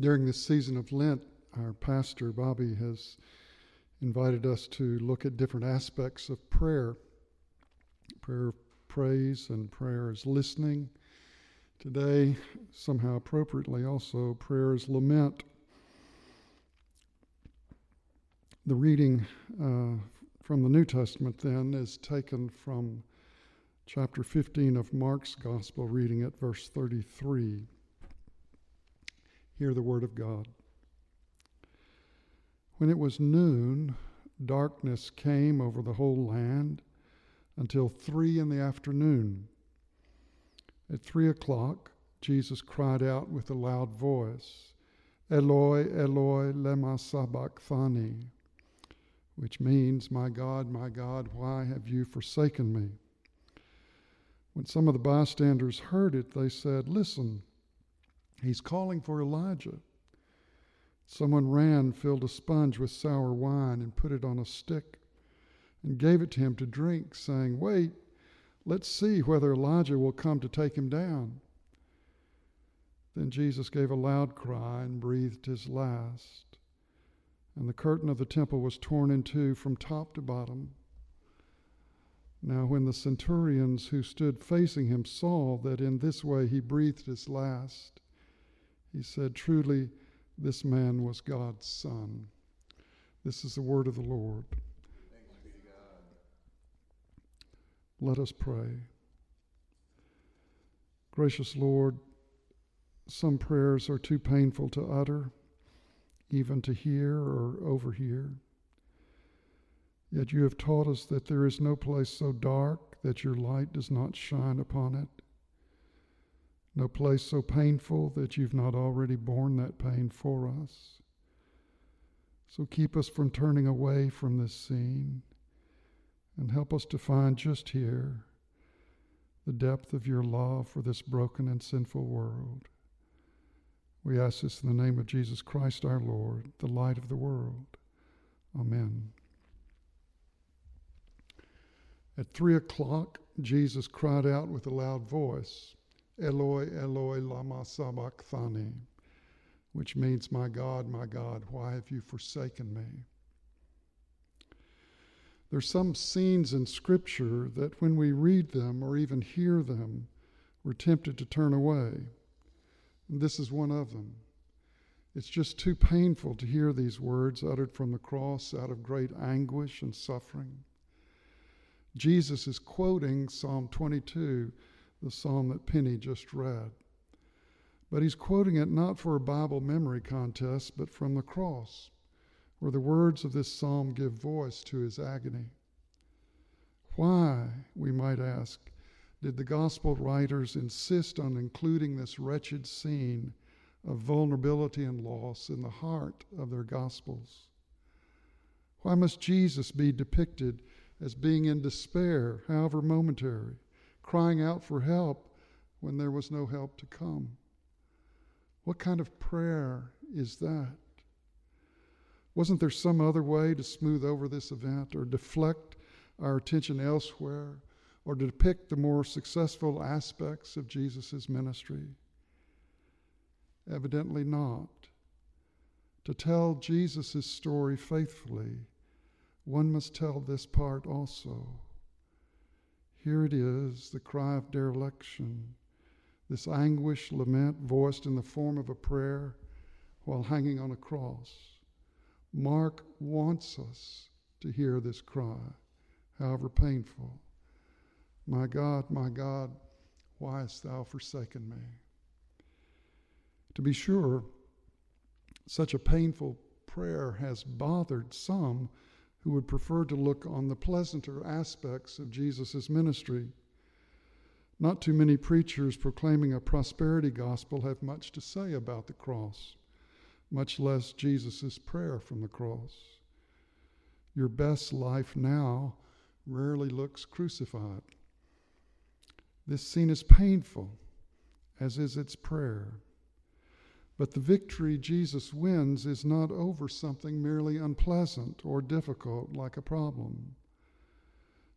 During this season of Lent, our pastor, Bobby, has invited us to look at different aspects of prayer prayer of praise and prayer is listening. Today, somehow appropriately, also, prayer is lament. The reading uh, from the New Testament then is taken from chapter 15 of Mark's Gospel, reading at verse 33. Hear the word of God. When it was noon, darkness came over the whole land until three in the afternoon. At three o'clock, Jesus cried out with a loud voice, Eloi, Eloi, lema sabachthani, which means, My God, my God, why have you forsaken me? When some of the bystanders heard it, they said, Listen, He's calling for Elijah. Someone ran, filled a sponge with sour wine, and put it on a stick, and gave it to him to drink, saying, Wait, let's see whether Elijah will come to take him down. Then Jesus gave a loud cry and breathed his last. And the curtain of the temple was torn in two from top to bottom. Now, when the centurions who stood facing him saw that in this way he breathed his last, he said, Truly, this man was God's son. This is the word of the Lord. Let us pray. Gracious Lord, some prayers are too painful to utter, even to hear or overhear. Yet you have taught us that there is no place so dark that your light does not shine upon it no place so painful that you've not already borne that pain for us. So keep us from turning away from this scene and help us to find just here the depth of your love for this broken and sinful world. We ask this in the name of Jesus Christ our Lord, the light of the world. Amen. At three o'clock, Jesus cried out with a loud voice. Eloi, Eloi, lama sabachthani, which means, My God, my God, why have you forsaken me? There's some scenes in Scripture that when we read them or even hear them, we're tempted to turn away. And this is one of them. It's just too painful to hear these words uttered from the cross out of great anguish and suffering. Jesus is quoting Psalm 22 the psalm that Penny just read. But he's quoting it not for a Bible memory contest, but from the cross, where the words of this psalm give voice to his agony. Why, we might ask, did the gospel writers insist on including this wretched scene of vulnerability and loss in the heart of their gospels? Why must Jesus be depicted as being in despair, however momentary? Crying out for help when there was no help to come. What kind of prayer is that? Wasn't there some other way to smooth over this event or deflect our attention elsewhere or to depict the more successful aspects of Jesus' ministry? Evidently not. To tell Jesus' story faithfully, one must tell this part also. Here it is, the cry of dereliction, this anguish, lament voiced in the form of a prayer while hanging on a cross. Mark wants us to hear this cry, however painful. My God, my God, why hast thou forsaken me? To be sure, such a painful prayer has bothered some who would prefer to look on the pleasanter aspects of Jesus' ministry. Not too many preachers proclaiming a prosperity gospel have much to say about the cross, much less Jesus' prayer from the cross. Your best life now rarely looks crucified. This scene is painful, as is its prayer. But the victory Jesus wins is not over something merely unpleasant or difficult like a problem.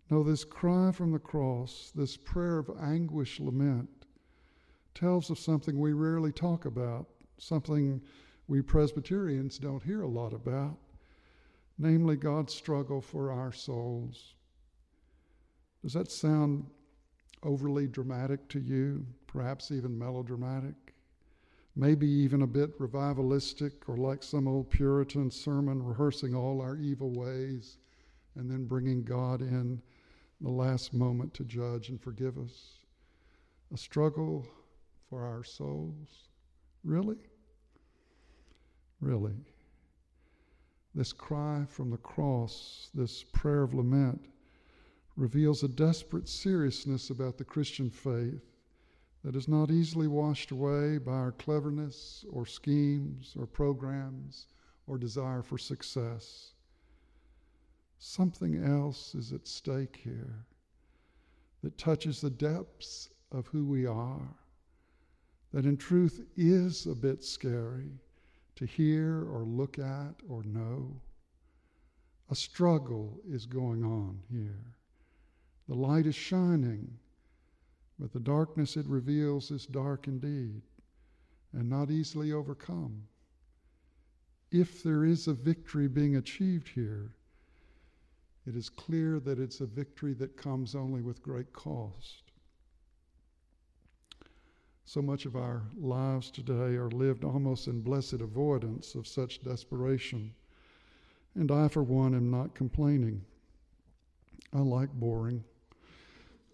No, this cry from the cross, this prayer of anguish lament, tells of something we rarely talk about, something we Presbyterians don't hear a lot about, namely God's struggle for our souls. Does that sound overly dramatic to you, perhaps even melodramatic? Maybe even a bit revivalistic or like some old Puritan sermon rehearsing all our evil ways and then bringing God in the last moment to judge and forgive us. A struggle for our souls. Really? Really? This cry from the cross, this prayer of lament, reveals a desperate seriousness about the Christian faith that is not easily washed away by our cleverness or schemes or programs or desire for success. Something else is at stake here that touches the depths of who we are, that in truth is a bit scary to hear or look at or know. A struggle is going on here. The light is shining, but the darkness it reveals is dark indeed and not easily overcome. If there is a victory being achieved here, it is clear that it's a victory that comes only with great cost. So much of our lives today are lived almost in blessed avoidance of such desperation. And I, for one, am not complaining. I like boring.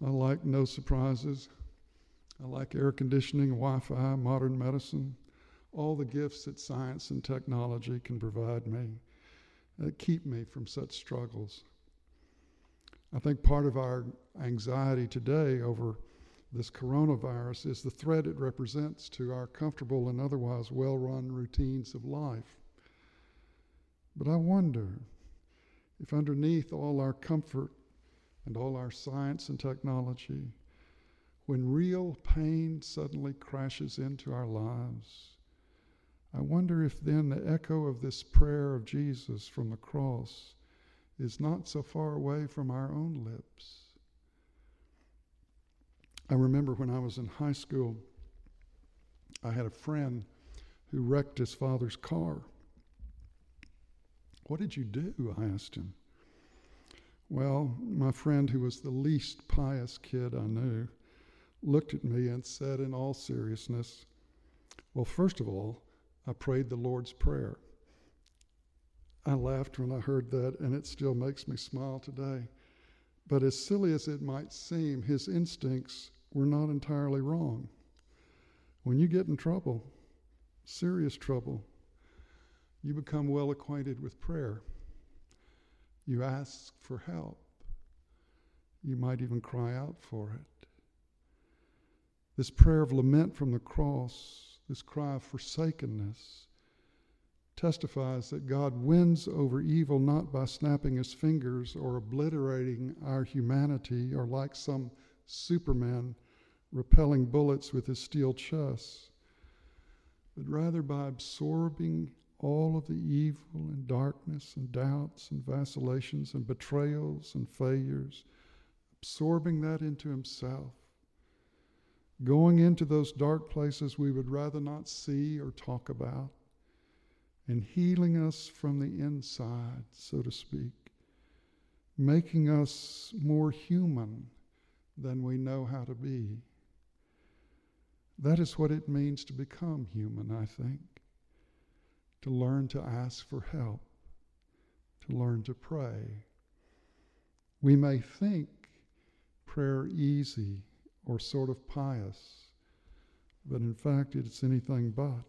I like no surprises. I like air conditioning, Wi Fi, modern medicine, all the gifts that science and technology can provide me that keep me from such struggles. I think part of our anxiety today over this coronavirus is the threat it represents to our comfortable and otherwise well run routines of life. But I wonder if underneath all our comfort and all our science and technology, when real pain suddenly crashes into our lives, I wonder if then the echo of this prayer of Jesus from the cross is not so far away from our own lips. I remember when I was in high school, I had a friend who wrecked his father's car. What did you do? I asked him. Well, my friend, who was the least pious kid I knew, looked at me and said, in all seriousness, Well, first of all, I prayed the Lord's Prayer. I laughed when I heard that, and it still makes me smile today. But as silly as it might seem, his instincts were not entirely wrong. When you get in trouble, serious trouble, you become well acquainted with prayer. You ask for help. You might even cry out for it. This prayer of lament from the cross, this cry of forsakenness, testifies that God wins over evil not by snapping his fingers or obliterating our humanity or like some Superman repelling bullets with his steel chest, but rather by absorbing all of the evil and darkness and doubts and vacillations and betrayals and failures, absorbing that into himself, going into those dark places we would rather not see or talk about, and healing us from the inside, so to speak, making us more human than we know how to be. That is what it means to become human, I think. To learn to ask for help, to learn to pray. We may think prayer easy or sort of pious, but in fact, it's anything but.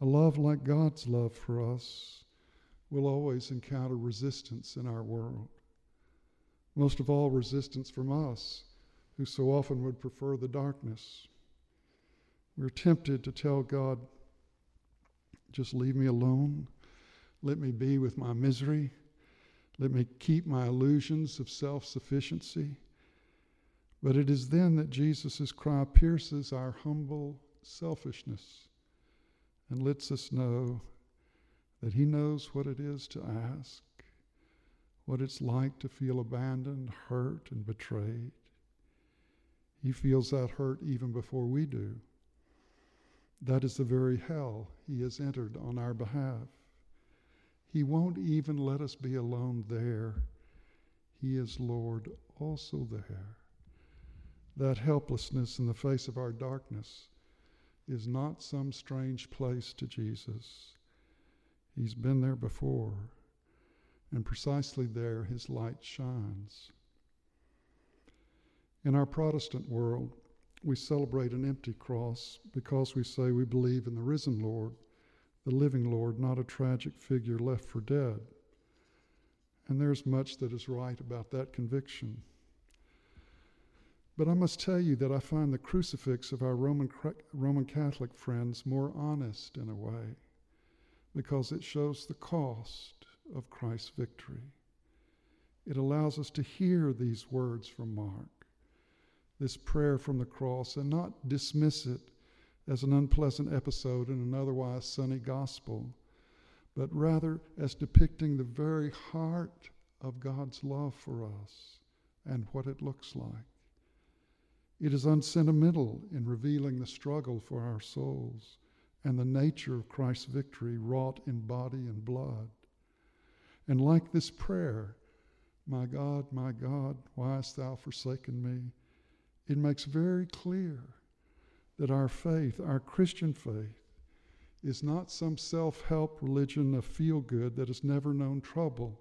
A love like God's love for us will always encounter resistance in our world most of all, resistance from us, who so often would prefer the darkness. We're tempted to tell God, just leave me alone. Let me be with my misery. Let me keep my illusions of self sufficiency. But it is then that Jesus' cry pierces our humble selfishness and lets us know that He knows what it is to ask what it's like to feel abandoned, hurt, and betrayed. He feels that hurt even before we do. That is the very hell he has entered on our behalf. He won't even let us be alone there. He is Lord also there. That helplessness in the face of our darkness is not some strange place to Jesus. He's been there before, and precisely there his light shines. In our Protestant world, we celebrate an empty cross because we say we believe in the risen Lord, the living Lord, not a tragic figure left for dead. And there's much that is right about that conviction. But I must tell you that I find the crucifix of our Roman, Roman Catholic friends more honest in a way because it shows the cost of Christ's victory. It allows us to hear these words from Mark, this prayer from the cross, and not dismiss it as an unpleasant episode in an otherwise sunny gospel, but rather as depicting the very heart of God's love for us and what it looks like. It is unsentimental in revealing the struggle for our souls and the nature of Christ's victory wrought in body and blood. And like this prayer, My God, my God, why hast thou forsaken me? It makes very clear that our faith, our Christian faith, is not some self help religion of feel good that has never known trouble,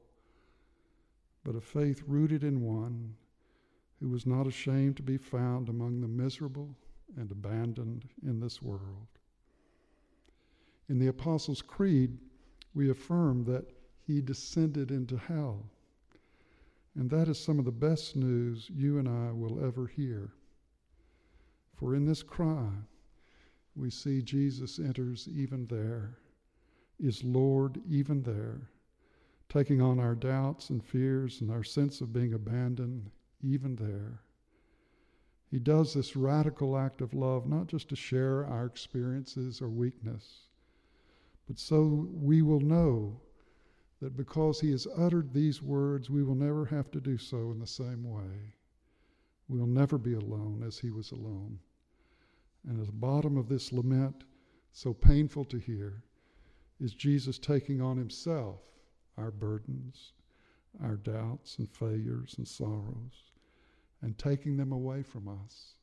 but a faith rooted in one who was not ashamed to be found among the miserable and abandoned in this world. In the Apostles' Creed, we affirm that he descended into hell. And that is some of the best news you and I will ever hear. For in this cry, we see Jesus enters even there, is Lord even there, taking on our doubts and fears and our sense of being abandoned even there. He does this radical act of love not just to share our experiences or weakness, but so we will know that because he has uttered these words, we will never have to do so in the same way. We'll never be alone as he was alone. And at the bottom of this lament, so painful to hear, is Jesus taking on himself our burdens, our doubts and failures and sorrows, and taking them away from us,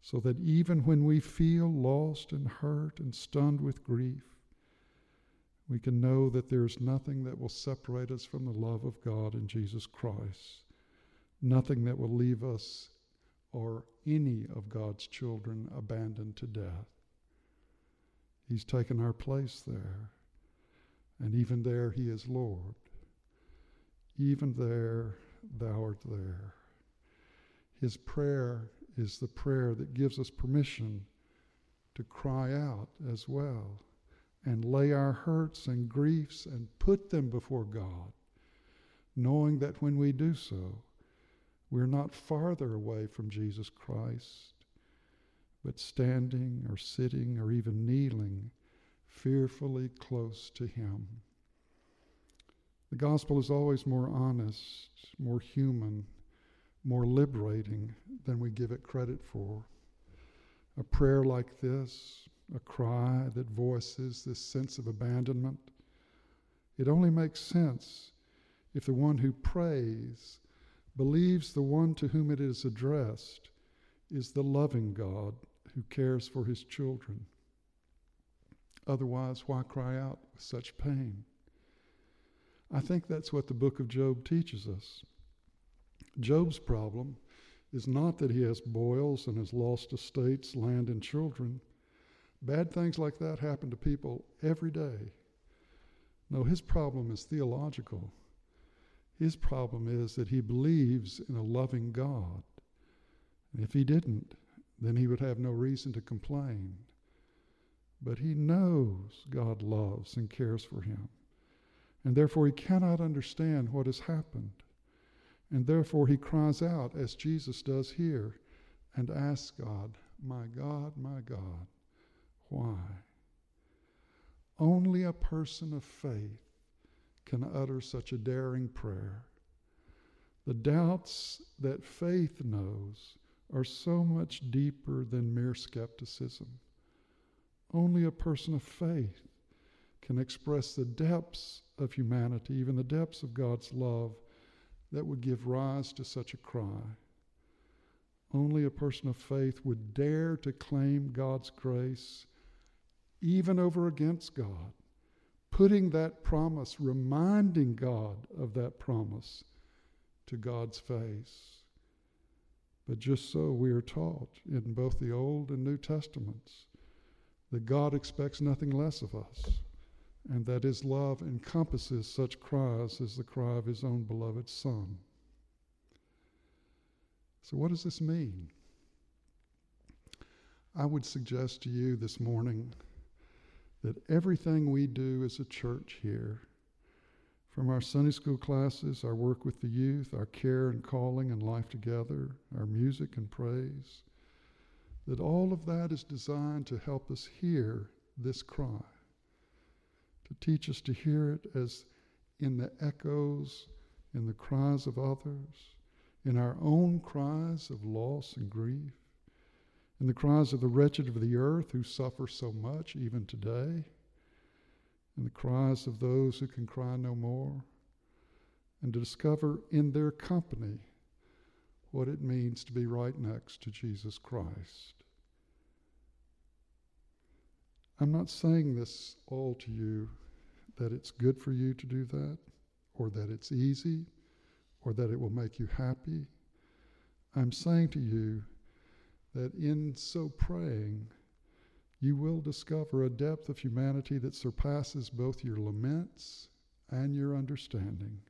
so that even when we feel lost and hurt and stunned with grief, we can know that there is nothing that will separate us from the love of God in Jesus Christ, nothing that will leave us or any of God's children abandoned to death. He's taken our place there, and even there He is Lord. Even there, Thou art there. His prayer is the prayer that gives us permission to cry out as well and lay our hurts and griefs and put them before God, knowing that when we do so, we're not farther away from Jesus Christ, but standing or sitting or even kneeling fearfully close to Him. The gospel is always more honest, more human, more liberating than we give it credit for. A prayer like this, a cry that voices this sense of abandonment. It only makes sense if the one who prays believes the one to whom it is addressed is the loving God who cares for his children. Otherwise, why cry out with such pain? I think that's what the book of Job teaches us. Job's problem is not that he has boils and has lost estates, land, and children. Bad things like that happen to people every day. No, his problem is theological. His problem is that he believes in a loving God. And if he didn't, then he would have no reason to complain. But he knows God loves and cares for him. And therefore he cannot understand what has happened. And therefore he cries out, as Jesus does here, and asks God, My God, my God, why? Only a person of faith can utter such a daring prayer. The doubts that faith knows are so much deeper than mere skepticism. Only a person of faith can express the depths of humanity, even the depths of God's love that would give rise to such a cry. Only a person of faith would dare to claim God's grace even over against God, putting that promise, reminding God of that promise to God's face. But just so we are taught in both the Old and New Testaments that God expects nothing less of us, and that His love encompasses such cries as the cry of His own beloved Son. So, what does this mean? I would suggest to you this morning that everything we do as a church here, from our Sunday school classes, our work with the youth, our care and calling and life together, our music and praise, that all of that is designed to help us hear this cry, to teach us to hear it as in the echoes, in the cries of others, in our own cries of loss and grief, in the cries of the wretched of the earth who suffer so much even today, and the cries of those who can cry no more, and to discover in their company what it means to be right next to Jesus Christ. I'm not saying this all to you that it's good for you to do that, or that it's easy, or that it will make you happy. I'm saying to you that in so praying, you will discover a depth of humanity that surpasses both your laments and your understanding,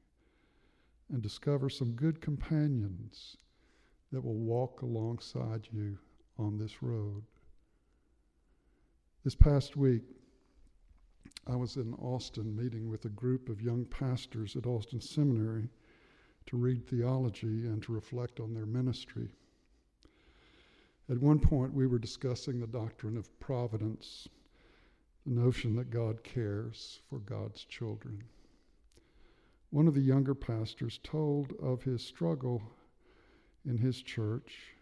and discover some good companions that will walk alongside you on this road. This past week, I was in Austin meeting with a group of young pastors at Austin Seminary to read theology and to reflect on their ministry. At one point, we were discussing the doctrine of providence, the notion that God cares for God's children. One of the younger pastors told of his struggle in his church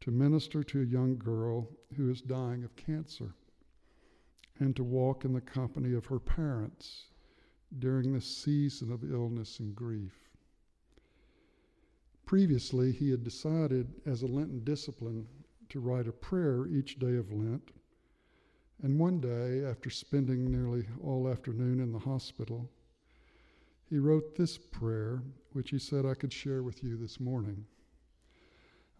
to minister to a young girl who is dying of cancer and to walk in the company of her parents during this season of illness and grief. Previously, he had decided as a Lenten discipline to write a prayer each day of Lent. And one day, after spending nearly all afternoon in the hospital, he wrote this prayer, which he said I could share with you this morning.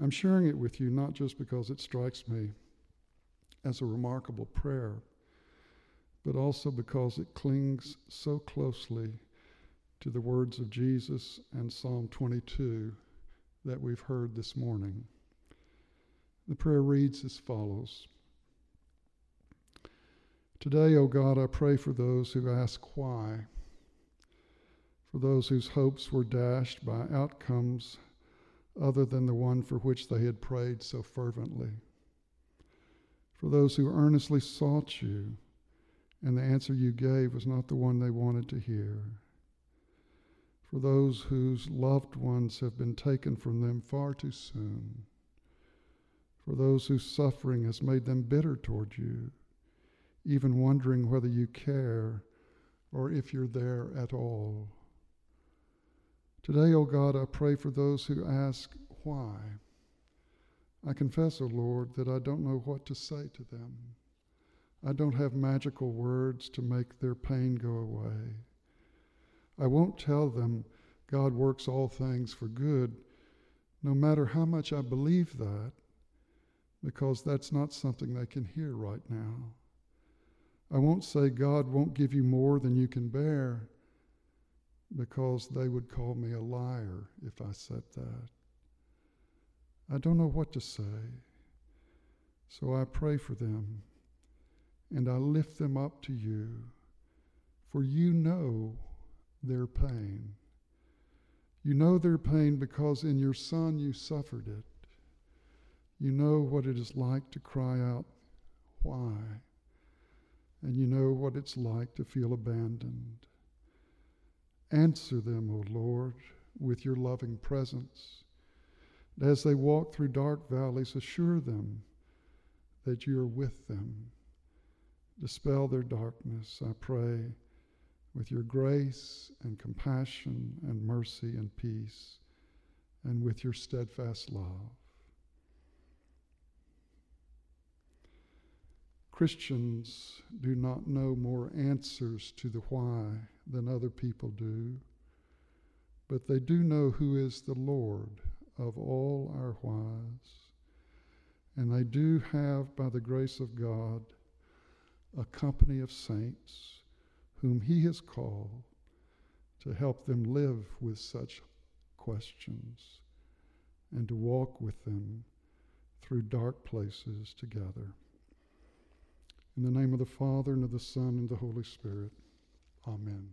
I'm sharing it with you not just because it strikes me as a remarkable prayer, but also because it clings so closely to the words of Jesus and Psalm 22 that we've heard this morning. The prayer reads as follows Today, O God, I pray for those who ask why, for those whose hopes were dashed by outcomes other than the one for which they had prayed so fervently, for those who earnestly sought you, and the answer you gave was not the one they wanted to hear for those whose loved ones have been taken from them far too soon, for those whose suffering has made them bitter toward you, even wondering whether you care or if you're there at all. Today, O oh God, I pray for those who ask why. I confess, O oh Lord, that I don't know what to say to them. I don't have magical words to make their pain go away. I won't tell them God works all things for good, no matter how much I believe that, because that's not something they can hear right now. I won't say God won't give you more than you can bear, because they would call me a liar if I said that. I don't know what to say, so I pray for them and I lift them up to you, for you know their pain. You know their pain because in your Son you suffered it. You know what it is like to cry out, Why? And you know what it's like to feel abandoned. Answer them, O Lord, with your loving presence. And as they walk through dark valleys, assure them that you are with them Dispel their darkness, I pray, with your grace and compassion and mercy and peace, and with your steadfast love. Christians do not know more answers to the why than other people do, but they do know who is the Lord of all our whys. And they do have, by the grace of God, a company of saints whom He has called to help them live with such questions and to walk with them through dark places together. In the name of the Father, and of the Son, and the Holy Spirit. Amen.